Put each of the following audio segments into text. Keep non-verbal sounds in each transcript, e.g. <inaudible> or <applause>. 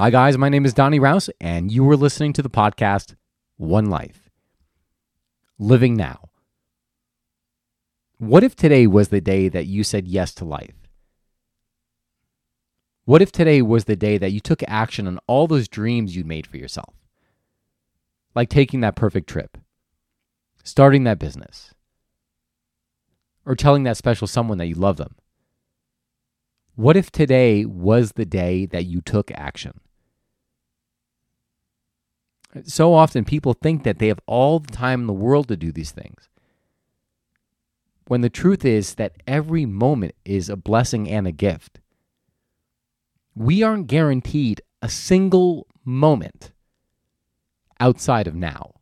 Hi, guys. My name is Donny Raus, and you are listening to the podcast One Life Living Now. What if today was the day that you said yes to life? What if today was the day that you took action on all those dreams you'd made for yourself? Like taking that perfect trip, starting that business, or telling that special someone that you love them. What if today was the day that you took action? So often people think that they have all the time in the world to do these things. When the truth is that every moment is a blessing and a gift. We aren't guaranteed a single moment outside of now.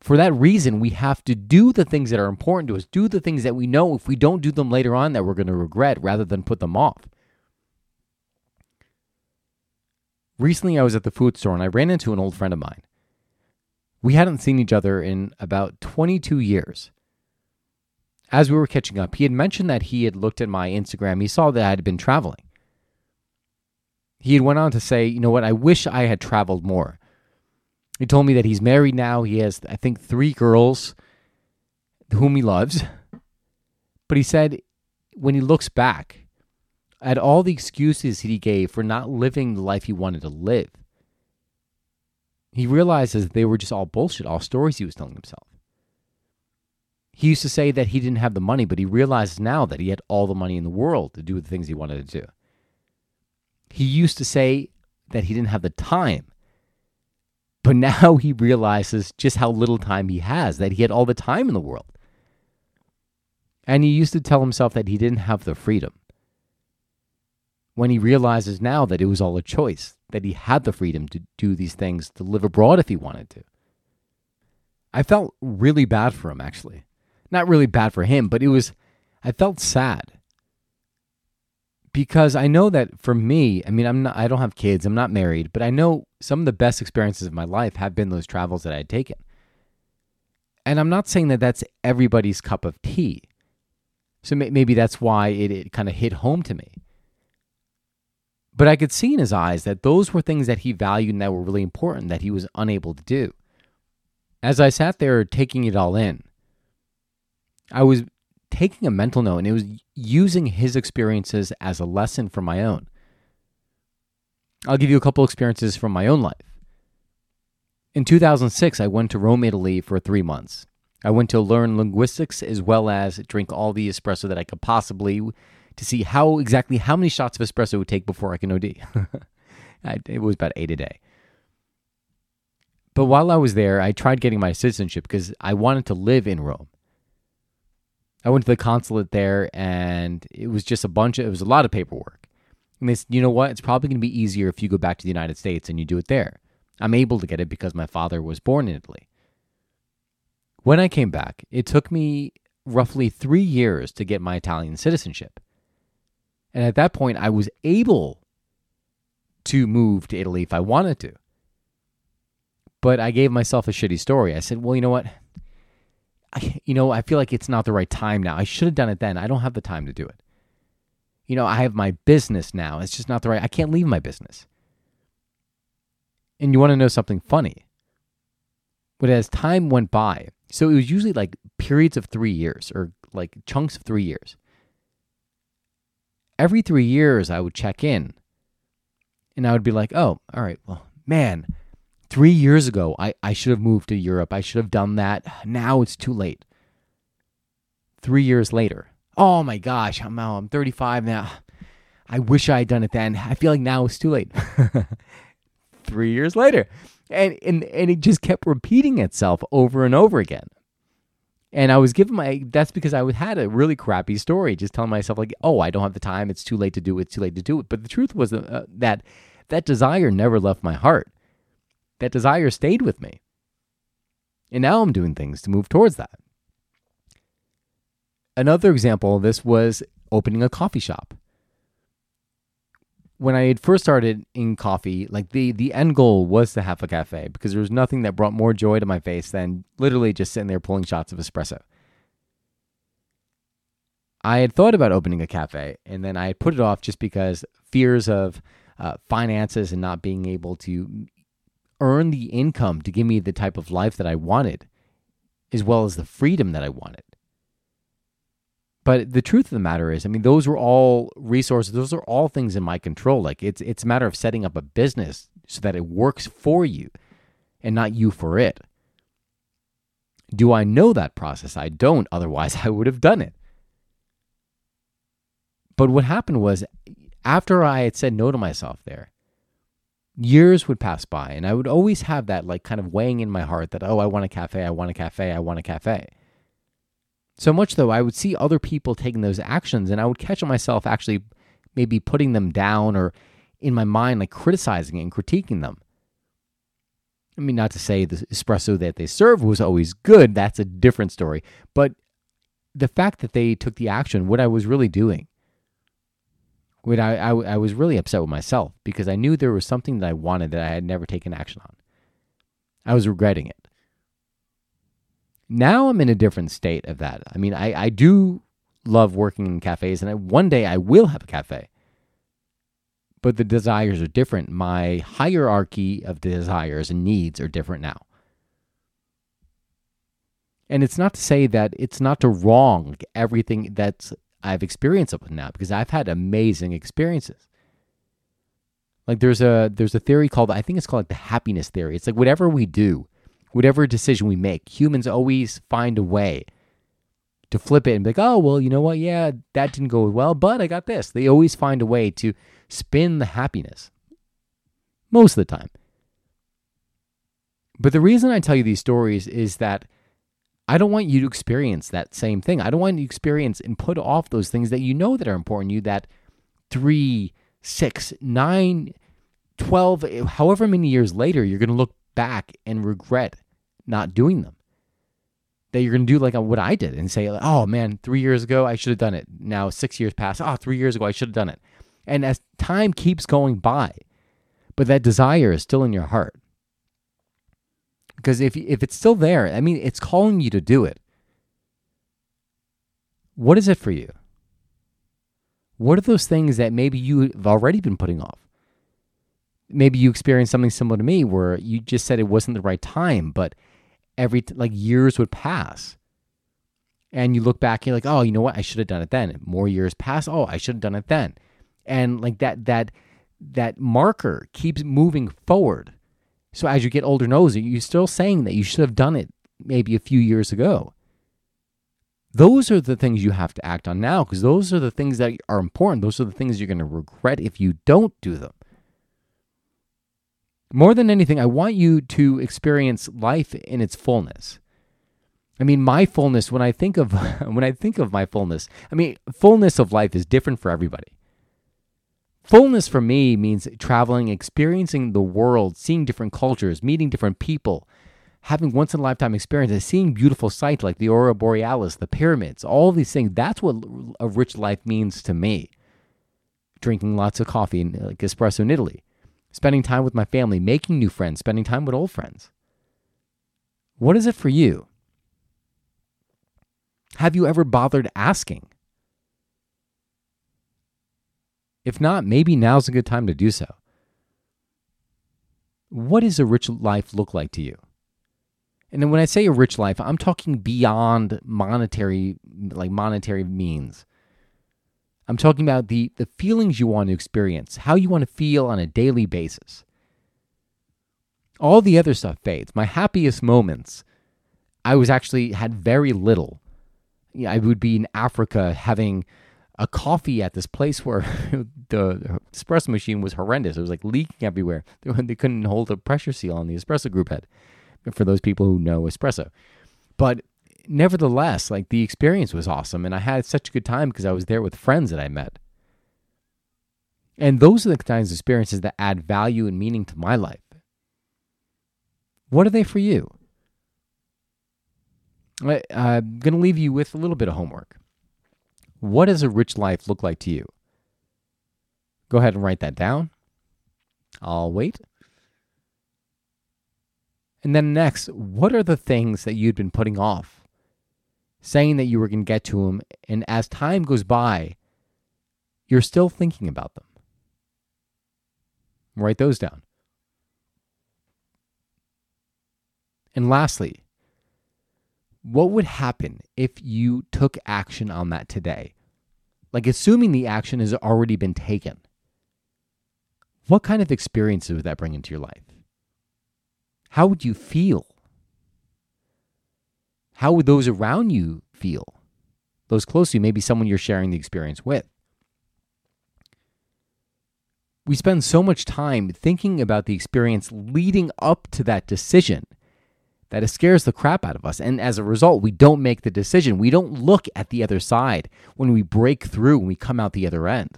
For that reason, we have to do the things that are important to us, do the things that we know if we don't do them later on that we're going to regret rather than put them off. Recently, I was at the food store and I ran into an old friend of mine. We hadn't seen each other in about 22 years. As we were catching up, he had mentioned that he had looked at my Instagram. He saw that I had been traveling. He had went on to say, "You know what? I wish I had traveled more." He told me that he's married now. He has, I think, three girls whom he loves. But he said when he looks back at all the excuses he gave for not living the life he wanted to live, he realizes they were just all bullshit, all stories he was telling himself. He used to say that he didn't have the money, but he realizes now that he had all the money in the world to do the things he wanted to do. He used to say that he didn't have the time, but <laughs> now he realizes just how little time he has, that he had all the time in the world. And he used to tell himself that he didn't have the freedom. When he realizes now that it was all a choice, that he had the freedom to do these things, to live abroad if he wanted to. I felt really bad for him, actually. Not really bad for him, but it was, I felt sad because I know that for me, I mean, I'm not, I don't have kids, I'm not married, but I know some of the best experiences of my life have been those travels that I had taken. And I'm not saying that that's everybody's cup of tea. So maybe that's why it, it kind of hit home to me. But I could see in his eyes that those were things that he valued and that were really important that he was unable to do. As I sat there taking it all in, I was taking a mental note and it was using his experiences as a lesson for my own. I'll give you a couple experiences from my own life. In 2006, I went to Rome, Italy for three months. I went to learn linguistics as well as drink all the espresso that I could possibly to see how exactly how many shots of espresso it would take before I can OD. <laughs> it was about eight a day. But while I was there, I tried getting my citizenship because I wanted to live in Rome. I went to the consulate there and it was just a bunch of, it was a lot of paperwork. And they said, you know what? It's probably going to be easier if you go back to the United States and you do it there. I'm able to get it because my father was born in Italy. When I came back, it took me roughly three years to get my Italian citizenship. And at that point, I was able to move to Italy if I wanted to. But I gave myself a shitty story. I said, well, you know what? I, you know, I feel like it's not the right time now. I should have done it then. I don't have the time to do it. You know, I have my business now. It's just not the right. I can't leave my business. And you want to know something funny? But as time went by, so it was usually like periods of three years or like chunks of three years. Every three years, I would check in and I would be like, oh, all right, well, man, Three years ago, I, I should have moved to Europe. I should have done that. Now it's too late. Three years later, oh my gosh, I'm, oh, I'm 35 now. I wish I had done it then. I feel like now it's too late. <laughs> Three years later. And, and, and it just kept repeating itself over and over again. And I was given my, that's because I had a really crappy story, just telling myself, like, oh, I don't have the time. It's too late to do it. It's too late to do it. But the truth was uh, that that desire never left my heart that desire stayed with me. And now I'm doing things to move towards that. Another example of this was opening a coffee shop. When I had first started in coffee, like the the end goal was to have a cafe because there was nothing that brought more joy to my face than literally just sitting there pulling shots of espresso. I had thought about opening a cafe and then I had put it off just because fears of uh, finances and not being able to earn the income to give me the type of life that I wanted, as well as the freedom that I wanted. But the truth of the matter is, I mean, those were all resources. Those are all things in my control. Like it's it's a matter of setting up a business so that it works for you and not you for it. Do I know that process? I don't. <laughs> Otherwise, I would have done it. But what happened was, after I had said no to myself there, years would pass by, and I would always have that like kind of weighing in my heart that, oh, I want a cafe, I want a cafe, I want a cafe. So much though, I would see other people taking those actions, and I would catch myself actually maybe putting them down or in my mind, like criticizing and critiquing them. I mean, not to say the espresso that they serve was always good, that's a different story. But the fact that they took the action, what I was really doing, what I, I, I was really upset with myself because I knew there was something that I wanted that I had never taken action on. I was regretting it. Now I'm in a different state of that. I mean, I, I do love working in cafes, and I, one day I will have a cafe but the desires are different. My hierarchy of desires and needs are different now. And it's not to say that it's not to wrong everything that I've experienced up now because I've had amazing experiences. Like there's a there's a theory called I think it's called like the happiness theory. It's like whatever we do, whatever decision we make, humans always find a way to flip it and be like, oh well, you know what? Yeah, that didn't go well, but I got this. They always find a way to spin the happiness most of the time. But the reason I tell you these stories is that I don't want you to experience that same thing. I don't want you to experience and put off those things that you know that are important to you that three, six, nine, 12, however many years later, you're going to look back and regret not doing them. That you're going to do like what I did and say, oh man, three years ago, I should have done it. Now, six years past, oh, three years ago, I should have done it. And as time keeps going by, but that desire is still in your heart. Because if, if it's still there, I mean, it's calling you to do it. What is it for you? What are those things that maybe you've already been putting off? Maybe you experienced something similar to me where you just said it wasn't the right time, but every like years would pass. And you look back and you're like, oh, you know what? I should have done it then. More years pass. Oh, I should have done it then and like that that that marker keeps moving forward. So as you get older older, you're still saying that you should have done it maybe a few years ago. Those are the things you have to act on now because those are the things that are important. Those are the things you're going to regret if you don't do them. More than anything, I want you to experience life in its fullness. I mean, my fullness when I think of <laughs> when I think of my fullness, I mean, fullness of life is different for everybody. Fullness for me means traveling, experiencing the world, seeing different cultures, meeting different people, having once in a lifetime experiences, seeing beautiful sights like the Aurora Borealis, the pyramids, all these things. That's what a rich life means to me. Drinking lots of coffee, like espresso in Italy, spending time with my family, making new friends, spending time with old friends. What is it for you? Have you ever bothered asking? If not, maybe now's a good time to do so. What does a rich life look like to you? And then when I say a rich life, I'm talking beyond monetary like monetary means. I'm talking about the the feelings you want to experience, how you want to feel on a daily basis. All the other stuff fades. My happiest moments, I was actually had very little. I would be in Africa having a coffee at this place where <laughs> the espresso machine was horrendous. It was like leaking everywhere. <laughs> They couldn't hold a pressure seal on the espresso group head for those people who know espresso. But nevertheless, like the experience was awesome. And I had such a good time because I was there with friends that I met. And those are the kinds of experiences that add value and meaning to my life. What are they for you? I'm going to leave you with a little bit of homework. What does a rich life look like to you? Go ahead and write that down. I'll wait. And then next, what are the things that you'd been putting off? Saying that you were going to get to them, and as time goes by, you're still thinking about them. Write those down. And lastly, what would happen if you took action on that today? Like, assuming the action has already been taken, what kind of experiences would that bring into your life? How would you feel? How would those around you feel? Those close to you, maybe someone you're sharing the experience with. We spend so much time thinking about the experience leading up to that decision that it scares the crap out of us. And as a result, we don't make the decision. We don't look at the other side when we break through and we come out the other end.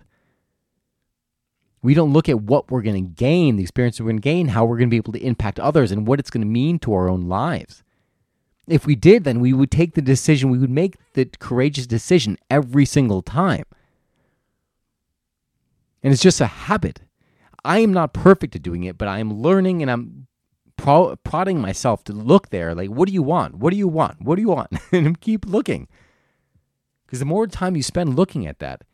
We don't look at what we're going to gain, the experience we're going to gain, how we're going to be able to impact others, and what it's going to mean to our own lives. If we did, then we would take the decision, we would make the courageous decision every single time. And it's just a habit. I am not perfect at doing it, but I am learning and I'm pro- prodding myself to look there. Like, what do you want? What do you want? What do you want? <laughs> and keep looking. Because the more time you spend looking at that,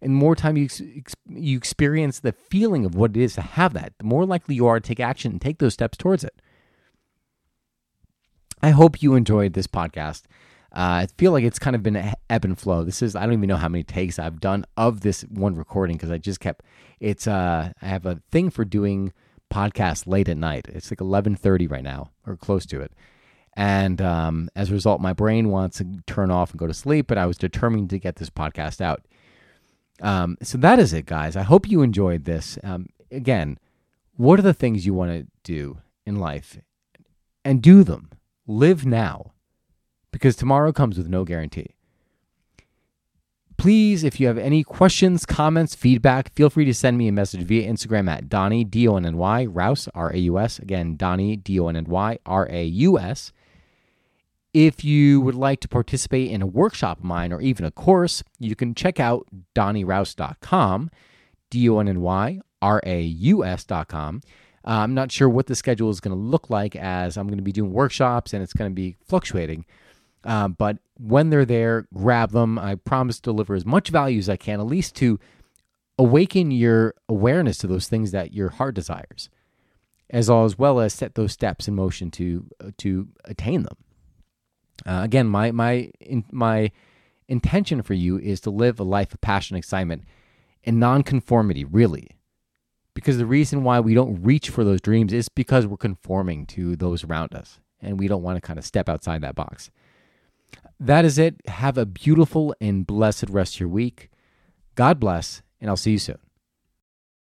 and more time you ex- you experience the feeling of what it is to have that, the more likely you are to take action and take those steps towards it. I hope you enjoyed this podcast. Uh, I feel like it's kind of been an ebb and flow. This is I don't even know how many takes I've done of this one recording because I just kept it's uh I have a thing for doing podcasts late at night. It's like eleven thirty right now or close to it, and um, as a result, my brain wants to turn off and go to sleep. But I was determined to get this podcast out. Um, so that is it, guys. I hope you enjoyed this. Um, again, what are the things you want to do in life, and do them. Live now because tomorrow comes with no guarantee. Please, if you have any questions, comments, feedback, feel free to send me a message via Instagram at Donny, D O N N Y, Raus, R A U S. Again, Donny, D O N N Y, R A U S. If you would like to participate in a workshop of mine or even a course, you can check out DonnyRaus.com, D O N N Y, R A U S.com. Uh, I'm not sure what the schedule is going to look like as I'm going to be doing workshops and it's going to be fluctuating. Uh, but when they're there, grab them. I promise to deliver as much value as I can, at least to awaken your awareness to those things that your heart desires, as well as, well as set those steps in motion to uh, to attain them. Uh, again, my my in, my intention for you is to live a life of passion, excitement, and nonconformity. Really, because the reason why we don't reach for those dreams is because we're conforming to those around us, and we don't want to kind of step outside that box. That is it. Have a beautiful and blessed rest of your week. God bless, and I'll see you soon.